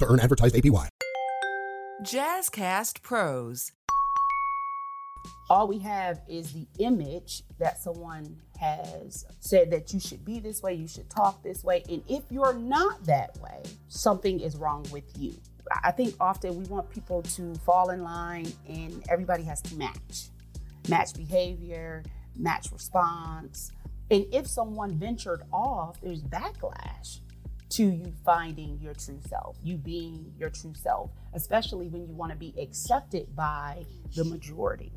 to earn advertised APY. Jazzcast Pros. All we have is the image that someone has said that you should be this way, you should talk this way. And if you're not that way, something is wrong with you. I think often we want people to fall in line and everybody has to match. Match behavior, match response. And if someone ventured off, there's backlash to you finding your true self, you being your true self, especially when you want to be accepted by the majority.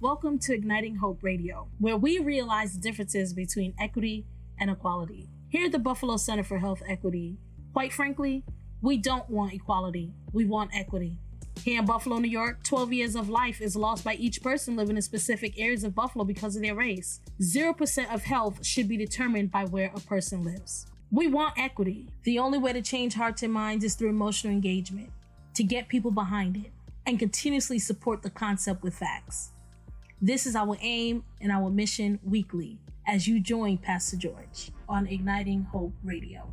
Welcome to Igniting Hope Radio, where we realize the differences between equity and equality. Here at the Buffalo Center for Health Equity, quite frankly, we don't want equality, we want equity. Here in Buffalo, New York, 12 years of life is lost by each person living in specific areas of Buffalo because of their race. 0% of health should be determined by where a person lives. We want equity. The only way to change hearts and minds is through emotional engagement, to get people behind it, and continuously support the concept with facts. This is our aim and our mission weekly as you join Pastor George on Igniting Hope Radio.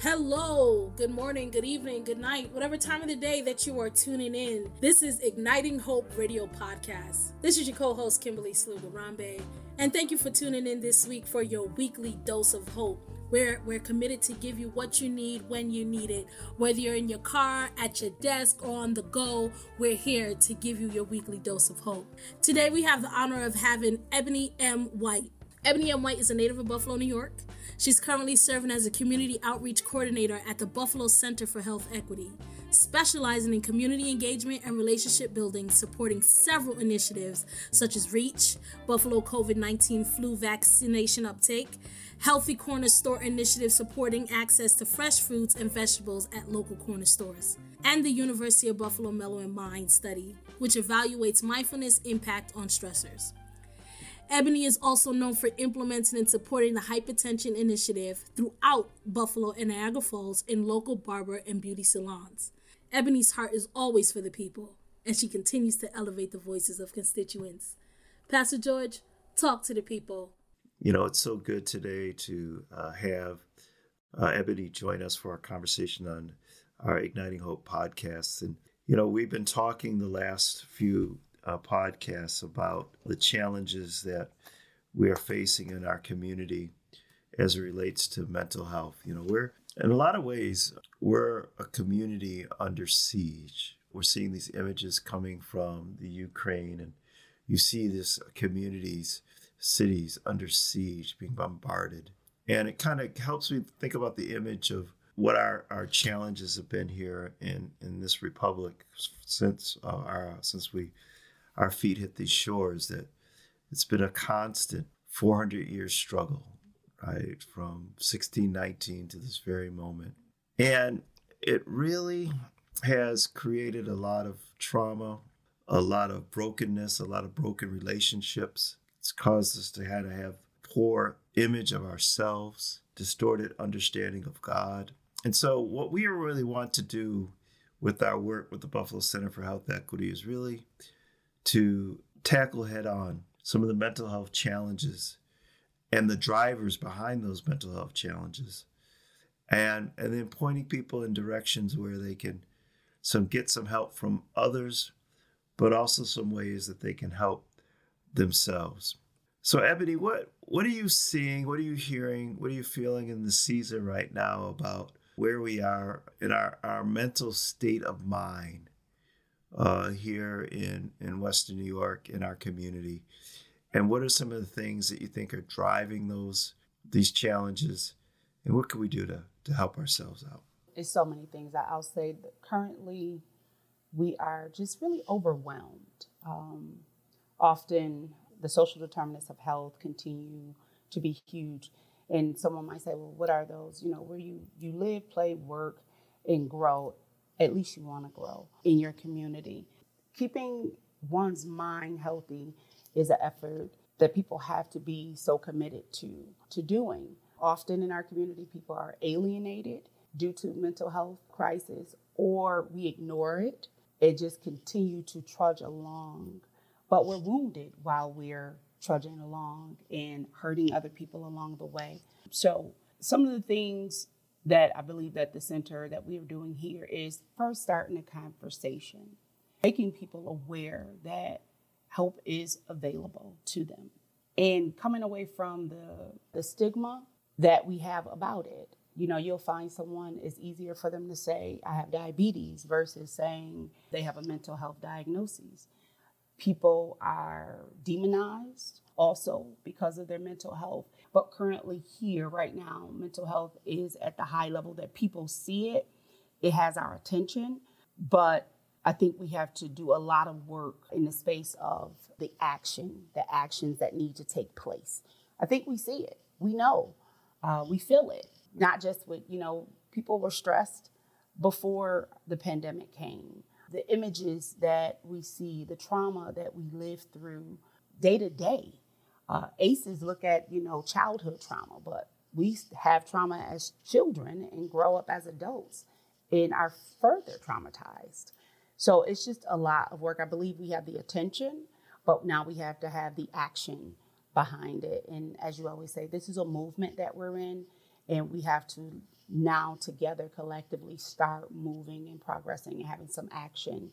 Hello, good morning, good evening, good night, whatever time of the day that you are tuning in. This is Igniting Hope Radio Podcast. This is your co host, Kimberly Slugarambe, and thank you for tuning in this week for your weekly dose of hope. We're, we're committed to give you what you need when you need it. Whether you're in your car, at your desk, or on the go, we're here to give you your weekly dose of hope. Today, we have the honor of having Ebony M. White. Ebony M. White is a native of Buffalo, New York. She's currently serving as a community outreach coordinator at the Buffalo Center for Health Equity, specializing in community engagement and relationship building, supporting several initiatives such as REACH, Buffalo COVID 19 flu vaccination uptake, Healthy Corner Store initiative supporting access to fresh fruits and vegetables at local corner stores, and the University of Buffalo Mellow in Mind study, which evaluates mindfulness impact on stressors. Ebony is also known for implementing and supporting the Hypertension Initiative throughout Buffalo and Niagara Falls in local barber and beauty salons. Ebony's heart is always for the people, and she continues to elevate the voices of constituents. Pastor George, talk to the people. You know, it's so good today to uh, have uh, Ebony join us for our conversation on our Igniting Hope podcast. And, you know, we've been talking the last few uh, podcasts about the challenges that we are facing in our community as it relates to mental health. You know, we're in a lot of ways we're a community under siege. We're seeing these images coming from the Ukraine, and you see this communities, cities under siege, being bombarded, and it kind of helps me think about the image of what our, our challenges have been here in, in this republic since uh, our since we our feet hit these shores that it's been a constant 400 year struggle, right? From 1619 to this very moment. And it really has created a lot of trauma, a lot of brokenness, a lot of broken relationships. It's caused us to have to have poor image of ourselves, distorted understanding of God. And so what we really want to do with our work with the Buffalo Center for Health Equity is really to tackle head on some of the mental health challenges and the drivers behind those mental health challenges. And and then pointing people in directions where they can some get some help from others but also some ways that they can help themselves. So ebony what what are you seeing? What are you hearing? What are you feeling in the season right now about where we are in our, our mental state of mind uh, here in, in Western New York in our community? And what are some of the things that you think are driving those these challenges? And what can we do to, to help ourselves out? It's so many things. I'll say that currently we are just really overwhelmed. Um, often the social determinants of health continue to be huge. And someone might say, well, what are those? You know, where you, you live, play, work, and grow. At least you want to grow in your community. Keeping one's mind healthy is an effort that people have to be so committed to to doing. Often in our community, people are alienated due to mental health crisis, or we ignore it and just continue to trudge along. But we're wounded while we're trudging along and hurting other people along the way. So some of the things that I believe that the center that we're doing here is first starting a conversation, making people aware that help is available to them and coming away from the, the stigma that we have about it. You know, you'll find someone, it's easier for them to say, I have diabetes versus saying they have a mental health diagnosis. People are demonized also because of their mental health. But currently, here, right now, mental health is at the high level that people see it. It has our attention, but I think we have to do a lot of work in the space of the action, the actions that need to take place. I think we see it. We know. Uh, we feel it. Not just with, you know, people were stressed before the pandemic came. The images that we see, the trauma that we live through day to day. Uh, ACEs look at, you know, childhood trauma, but we have trauma as children and grow up as adults and are further traumatized. So it's just a lot of work. I believe we have the attention, but now we have to have the action behind it. And as you always say, this is a movement that we're in, and we have to now together collectively start moving and progressing and having some action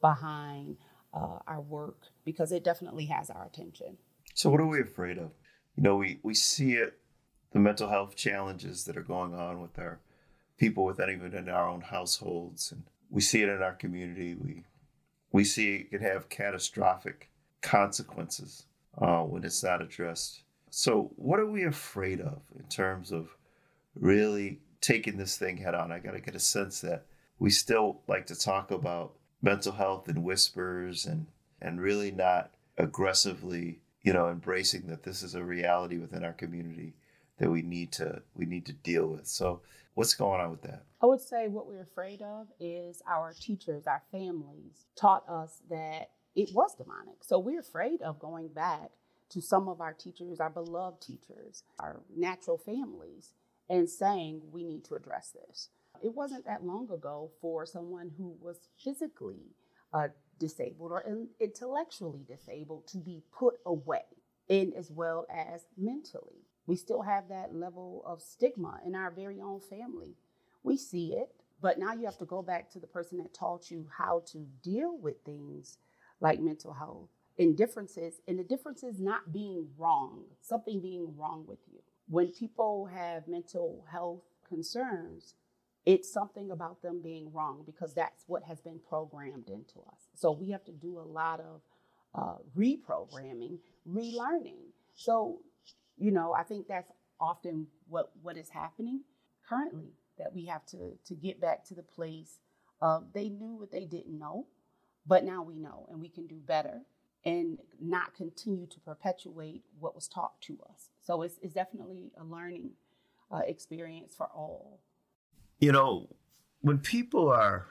behind uh, our work because it definitely has our attention. So, what are we afraid of? You know, we, we see it, the mental health challenges that are going on with our people within even in our own households and we see it in our community. We we see it can have catastrophic consequences uh, when it's not addressed. So, what are we afraid of in terms of really taking this thing head on? I got to get a sense that we still like to talk about mental health in whispers and and really not aggressively, you know, embracing that this is a reality within our community that we need to we need to deal with. So, what's going on with that? I would say what we're afraid of is our teachers, our families taught us that it was demonic. So we're afraid of going back to some of our teachers, our beloved teachers, our natural families, and saying we need to address this. It wasn't that long ago for someone who was physically uh, disabled or intellectually disabled to be put away, and as well as mentally. We still have that level of stigma in our very own family we see it, but now you have to go back to the person that taught you how to deal with things like mental health and differences, and the difference is not being wrong, something being wrong with you. When people have mental health concerns, it's something about them being wrong because that's what has been programmed into us. So we have to do a lot of uh, reprogramming, relearning. So, you know, I think that's often what what is happening currently that we have to to get back to the place of they knew what they didn't know, but now we know and we can do better and not continue to perpetuate what was taught to us. So it's, it's definitely a learning uh, experience for all. You know, when people are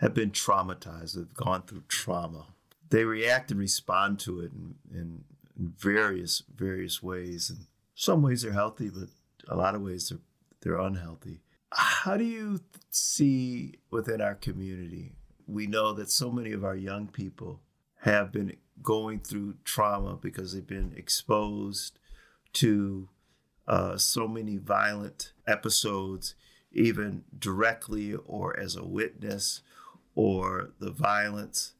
have been traumatized, have gone through trauma, they react and respond to it in, in, in various various ways. And some ways they're healthy, but a lot of ways they're they're unhealthy. How do you see within our community? We know that so many of our young people have been going through trauma because they've been exposed to uh, so many violent episodes, even directly or as a witness, or the violence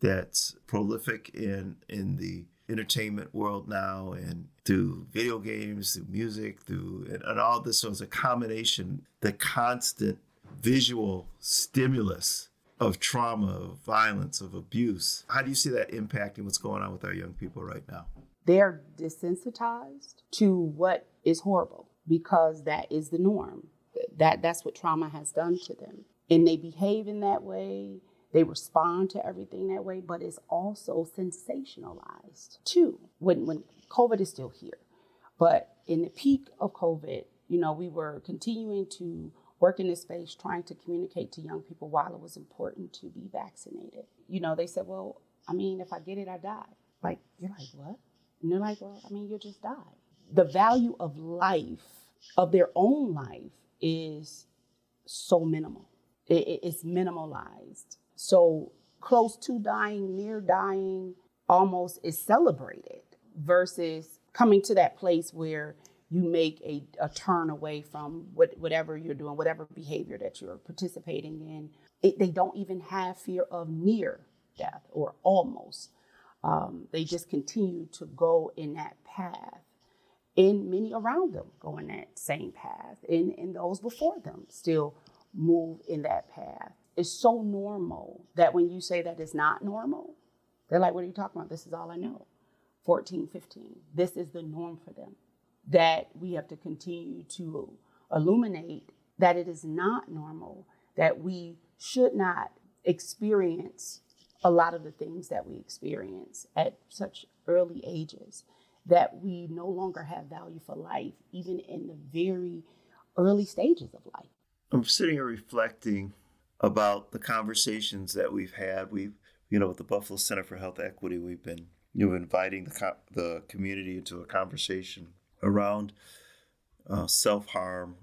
that's prolific in in the entertainment world now and through video games, through music, through and, and all this. So it's a combination, the constant visual stimulus of trauma, of violence, of abuse. How do you see that impacting what's going on with our young people right now? They're desensitized to what is horrible because that is the norm. That that's what trauma has done to them. And they behave in that way they respond to everything that way, but it's also sensationalized too when, when COVID is still here. But in the peak of COVID, you know, we were continuing to work in this space trying to communicate to young people why it was important to be vaccinated. You know, they said, well, I mean, if I get it, I die. Like, you're like, what? And they're like, well, I mean, you'll just die. The value of life, of their own life, is so minimal. It, it's minimalized. So close to dying, near dying, almost is celebrated versus coming to that place where you make a, a turn away from what, whatever you're doing, whatever behavior that you're participating in. It, they don't even have fear of near death or almost. Um, they just continue to go in that path. And many around them go in that same path, and, and those before them still move in that path. It's so normal that when you say that it's not normal, they're like, What are you talking about? This is all I know. 14, 15. This is the norm for them. That we have to continue to illuminate that it is not normal, that we should not experience a lot of the things that we experience at such early ages, that we no longer have value for life, even in the very early stages of life. I'm sitting here reflecting about the conversations that we've had. We've, you know, with the Buffalo Center for Health Equity, we've been, you know, inviting the, co- the community into a conversation around uh, self harm,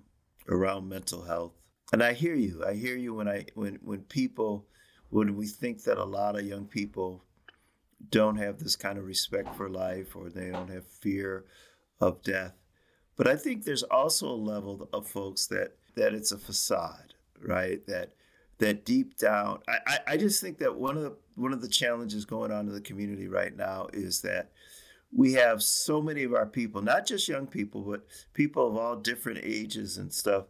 around mental health. And I hear you. I hear you when I when when people when we think that a lot of young people don't have this kind of respect for life or they don't have fear of death. But I think there's also a level of folks that that it's a facade, right? That that deep down, I, I just think that one of the one of the challenges going on in the community right now is that we have so many of our people, not just young people, but people of all different ages and stuff.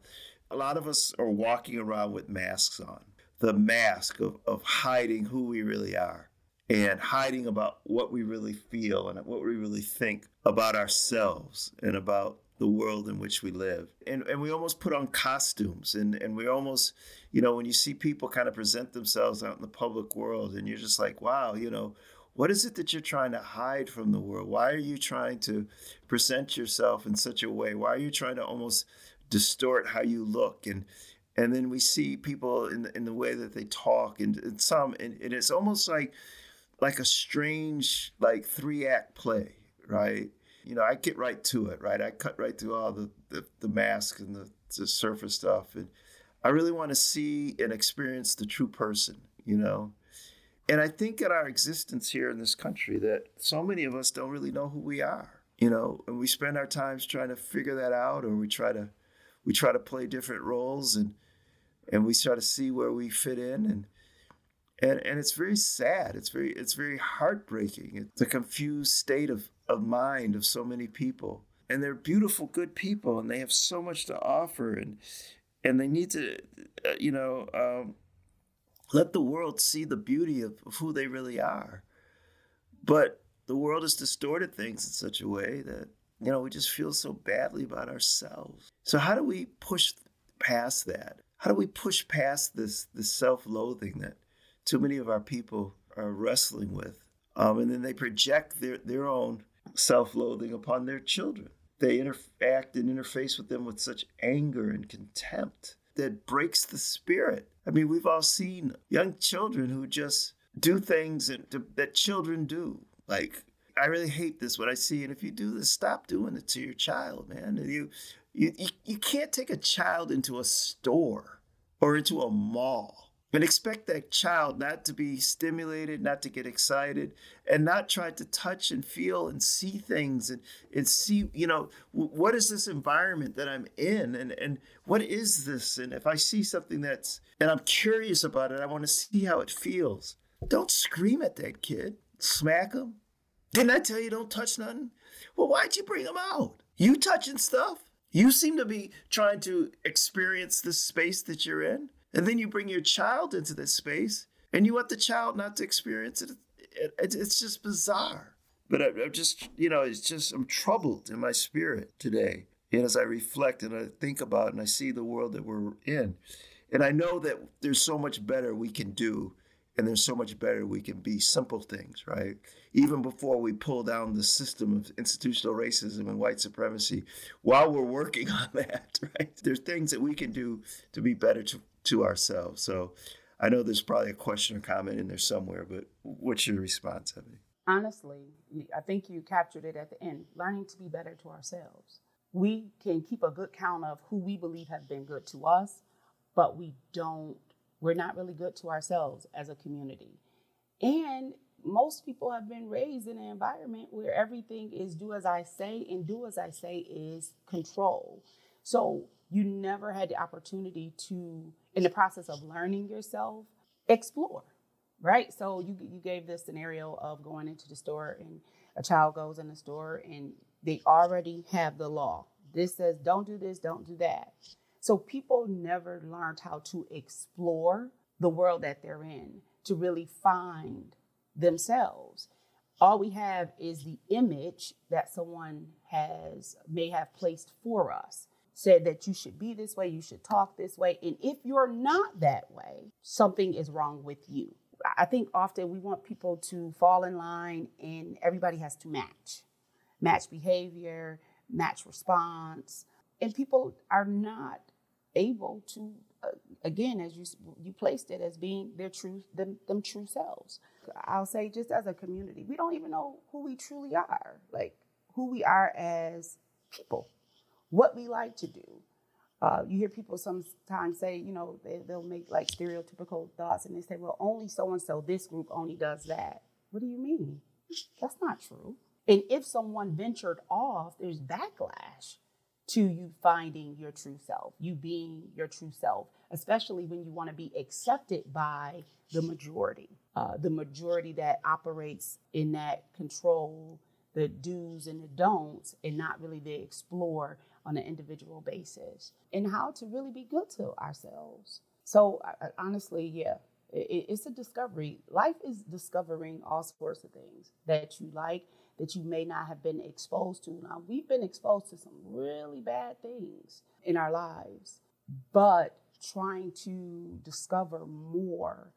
A lot of us are walking around with masks on the mask of, of hiding who we really are and hiding about what we really feel and what we really think about ourselves and about the world in which we live. And, and we almost put on costumes and, and we almost, you know, when you see people kind of present themselves out in the public world and you're just like, wow, you know, what is it that you're trying to hide from the world? Why are you trying to present yourself in such a way? Why are you trying to almost distort how you look? And and then we see people in the, in the way that they talk and, and some and, and, it's almost like like a strange like three act play right you know i get right to it right? I cut right through all the the, the mask and the, the surface stuff and i really want to see and experience the true person you know? And i think in our existence here in this country that so many of us don't really know who we are you know? And we spend our times trying to figure that out or we try to we try to play different roles and and we try to see where we fit in and and and it's very sad. It's very it's very heartbreaking. It's a confused state of of mind of so many people. And they're beautiful good people and they have so much to offer and and they need to uh, you know um, let the world see the beauty of, of who they really are. But the world has distorted things in such a way that you know we just feel so badly about ourselves. So how do we push past that? How do we push past this this self-loathing that too many of our people are wrestling with? Um, and then they project their, their own self-loathing upon their children they interact and interface with them with such anger and contempt that breaks the spirit i mean we've all seen young children who just do things that, children do like I really hate this what I see. And if you do this, stop doing it to your child, man. You, you, you can't take a child into a store or into a mall and expect that child not to be stimulated, not to get excited, and not try to touch and feel and see things and, and see, you know, what is this environment that I'm in and, and what is this? And if I see something that's, and I'm curious about it, I want to see how it feels. Don't scream at that kid, smack him. Didn't I tell you don't touch nothing? Well, why'd you bring him out? You touching stuff? You seem to be trying to experience the space that you're in, and then you bring your child into this space, and you want the child not to experience it. it, it it's just bizarre. But I'm just, you know, it's just, I'm troubled in my spirit today. And as I reflect and I think about and I see the world that we're in, and I know that there's so much better we can do and there's so much better we can be simple things right even before we pull down the system of institutional racism and white supremacy while we're working on that right there's things that we can do to be better to, to ourselves so i know there's probably a question or comment in there somewhere but what's your response Ebony? honestly i think you captured it at the end learning to be better to ourselves we can keep a good count of who we believe have been good to us but we don't we're not really good to ourselves as a community. And most people have been raised in an environment where everything is do as I say, and do as I say is control. So you never had the opportunity to, in the process of learning yourself, explore, right? So you, you gave this scenario of going into the store and a child goes in the store and they already have the law. This says, don't do this, don't do that. So people never learned how to explore the world that they're in to really find themselves. All we have is the image that someone has may have placed for us. Said that you should be this way, you should talk this way. And if you're not that way, something is wrong with you. I think often we want people to fall in line and everybody has to match. Match behavior, match response. And people are not able to uh, again as you you placed it as being their true them, them true selves i'll say just as a community we don't even know who we truly are like who we are as people what we like to do. Uh, you hear people sometimes say you know they, they'll make like stereotypical thoughts and they say well only so and so this group only does that. What do you mean? That's not true. And if someone ventured off there's backlash to you finding your true self, you being your true self, especially when you want to be accepted by the majority, uh, the majority that operates in that control, the do's and the don'ts, and not really the explore on an individual basis, and how to really be good to ourselves. So, honestly, yeah, it's a discovery. Life is discovering all sorts of things that you like that you may not have been exposed to. Now, we've been exposed to some really bad things in our lives, but trying to discover more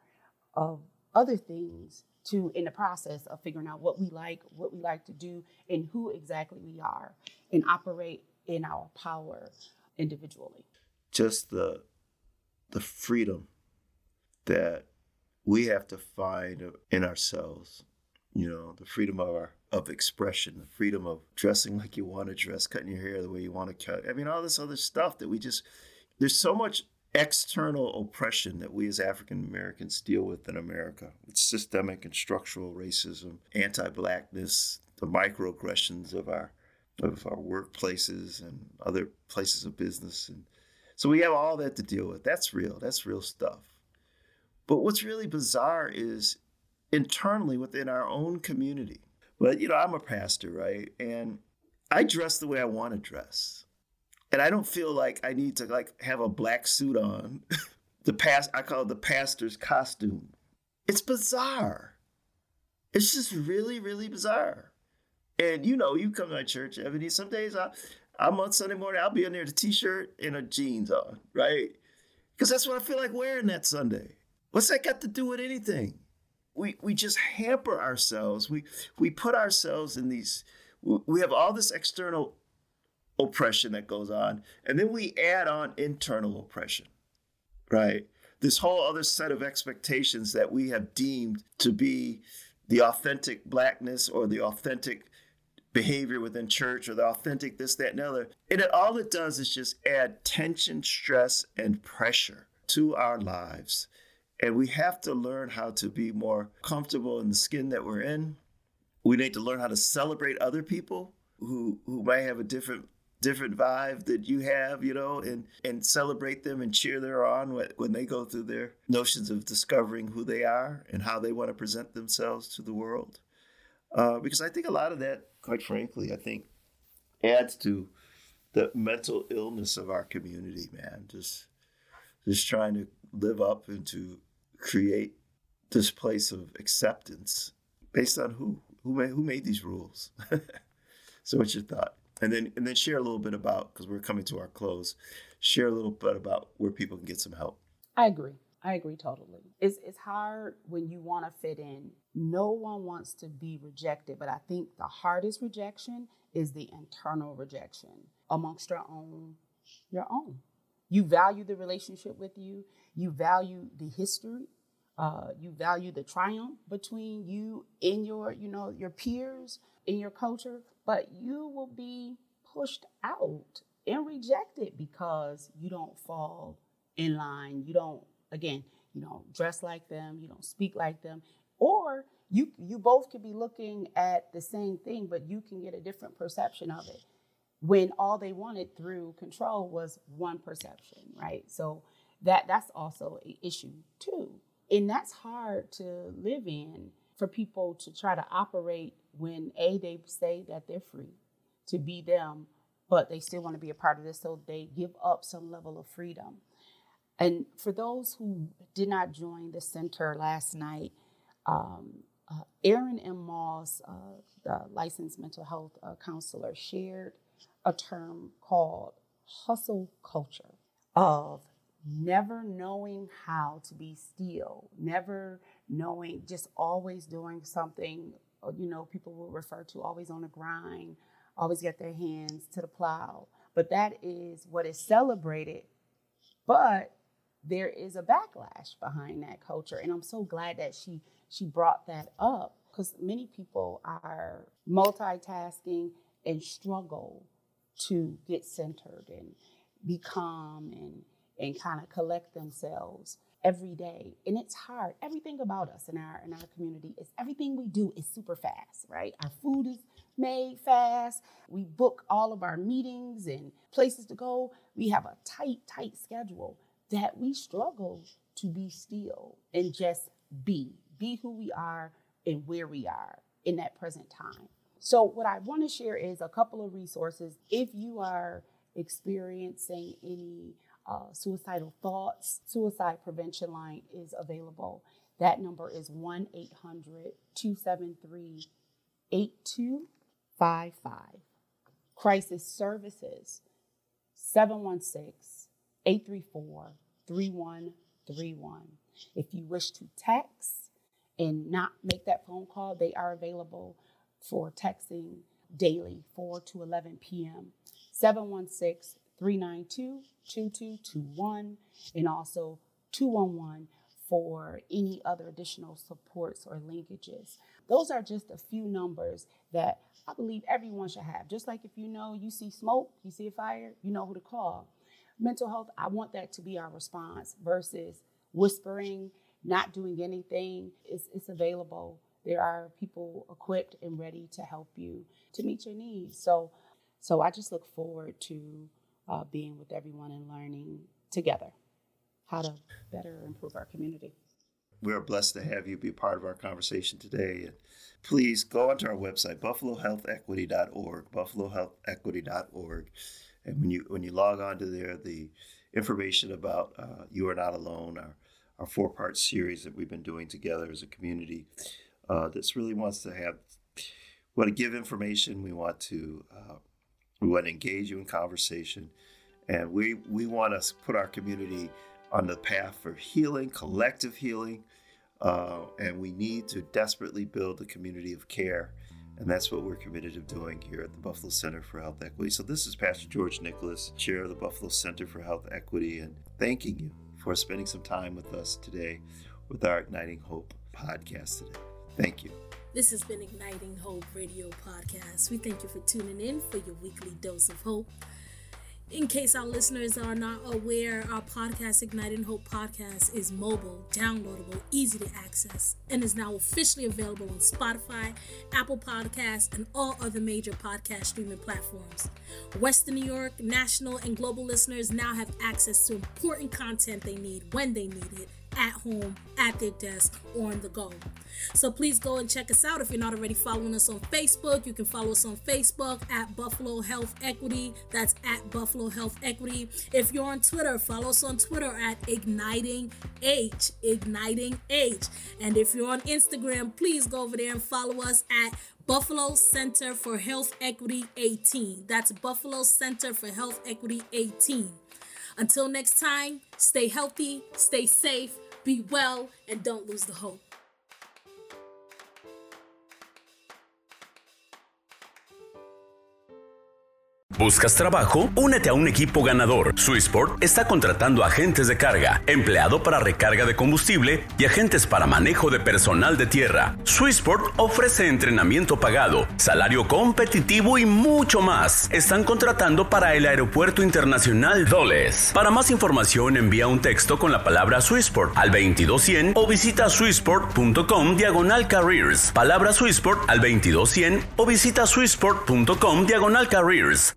of other things to in the process of figuring out what we like, what we like to do, and who exactly we are, and operate in our power individually. Just the the freedom that we have to find in ourselves, you know, the freedom of our of expression, the freedom of dressing like you want to dress, cutting your hair the way you want to cut. I mean, all this other stuff that we just, there's so much external oppression that we as African Americans deal with in America. It's systemic and structural racism, anti-blackness, the microaggressions of our of our workplaces and other places of business and so we have all that to deal with. That's real. That's real stuff. But what's really bizarre is internally within our own community, but you know, I'm a pastor, right? And I dress the way I want to dress. And I don't feel like I need to like have a black suit on. the past I call it the pastor's costume. It's bizarre. It's just really, really bizarre. And you know, you come to my church, Ebony. Some days I, I'm on Sunday morning, I'll be in there with a t-shirt and a jeans on, right? Because that's what I feel like wearing that Sunday. What's that got to do with anything? we we just hamper ourselves. We we put ourselves in these. We have all this external oppression that goes on, and then we add on internal oppression, right? This whole other set of expectations that we have deemed to be the authentic blackness or the authentic behavior within church or the authentic this, that, and other. And it, all it does is just add tension, stress, and pressure to our lives. And we have to learn how to be more comfortable in the skin that we're in. We need to learn how to celebrate other people who who might have a different different vibe that you have, you know, and and celebrate them and cheer them on when they go through their notions of discovering who they are and how they want to present themselves to the world. Uh, because I think a lot of that, quite frankly, I think adds to the mental illness of our community, man. Just just trying to live up and to create this place of acceptance based on who who made, who made these rules. So what's your thought? And then and then share a little bit about because we're coming to our close share a little bit about where people can get some help. I agree I agree totally. It's it's hard when you want to fit in. No one wants to be rejected, but I think the hardest rejection is the internal rejection amongst your own your own. You value the relationship with you, you value the history, uh, you value the triumph between you and your, you know, your peers in your culture, but you will be pushed out and rejected because you don't fall in line. You don't again, you don't dress like them, you don't speak like them, or you you both could be looking at the same thing, but you can get a different perception of it when all they wanted through control was one perception, right? So that that's also an issue too. And that's hard to live in for people to try to operate when A, they say that they're free to be them, but they still want to be a part of this, so they give up some level of freedom. And for those who did not join the center last night, um, uh, Erin M. Moss, uh, the licensed mental health uh, counselor, shared a term called hustle culture of never knowing how to be still, never knowing, just always doing something, uh, you know, people will refer to always on the grind, always get their hands to the plow. But that is what is celebrated. But there is a backlash behind that culture and i'm so glad that she she brought that up because many people are multitasking and struggle to get centered and be calm and and kind of collect themselves every day. And it's hard. Everything about us in our in our community is everything we do is super fast right? Our food is made fast. We book all of our meetings and places to go. We have a tight tight schedule that we struggle to be still and just be, be who we are and where we are in that present time. So, what I want to share is a couple of resources. If you are experiencing any uh, suicidal thoughts, suicide prevention line is available. That number is 1 800 273 8255. Crisis Services 716 834 3131. If you wish to text and not make that phone call, they are available for texting daily, 4 to 11 p.m. 716 392 2221 and also 211 for any other additional supports or linkages. Those are just a few numbers that I believe everyone should have. Just like if you know you see smoke, you see a fire, you know who to call mental health, I want that to be our response versus whispering, not doing anything. It's, it's available. There are people equipped and ready to help you to meet your needs. So, so I just look forward to uh, being with everyone and learning together how to better improve our community. We are blessed to have you be part of our conversation today. And please go onto our website, buffalohealthequity.org, buffalohealthequity.org. And when you when you log on to there, the information about uh, You Are Not Alone, our, our four part series that we've been doing together as a community, uh, really wants to have, we want to give information. We want to uh, we want to engage you in conversation, and we we want to put our community on the path for healing, collective healing, uh, and we need to desperately build a community of care and that's what we're committed to doing here at the Buffalo Center for Health Equity. So, this is Pastor George Nicholas, Chair of the Buffalo Center for Health Equity, and thanking you for spending some time with us today with our Igniting Hope podcast today. Thank you. This has been Igniting Hope Radio Podcast. We thank you for tuning in for your weekly dose of hope. In case our listeners are not aware, our podcast, Igniting Hope Podcast, is mobile, downloadable, easy to access, and is now officially available on Spotify, Apple Podcasts, and all other major podcast streaming platforms. Western New York, national, and global listeners now have access to important content they need when they need it at home, at their desk, or on the go. So please go and check us out. If you're not already following us on Facebook, you can follow us on Facebook at Buffalo Health Equity. That's at Buffalo Health Equity. If you're on Twitter, follow us on Twitter at Igniting H, Igniting H. And if you're on Instagram, please go over there and follow us at Buffalo Center for Health Equity 18. That's Buffalo Center for Health Equity 18. Until next time, stay healthy, stay safe, Be well and don't lose the hope. ¿Buscas trabajo? Únete a un equipo ganador. Swissport está contratando agentes de carga, empleado para recarga de combustible y agentes para manejo de personal de tierra. Swissport ofrece entrenamiento pagado, salario competitivo y mucho más. Están contratando para el Aeropuerto Internacional Dulles. Para más información envía un texto con la palabra Swissport al 2200 o visita swissport.com diagonal careers. Palabra Swissport al 2200 o visita swissport.com diagonal careers.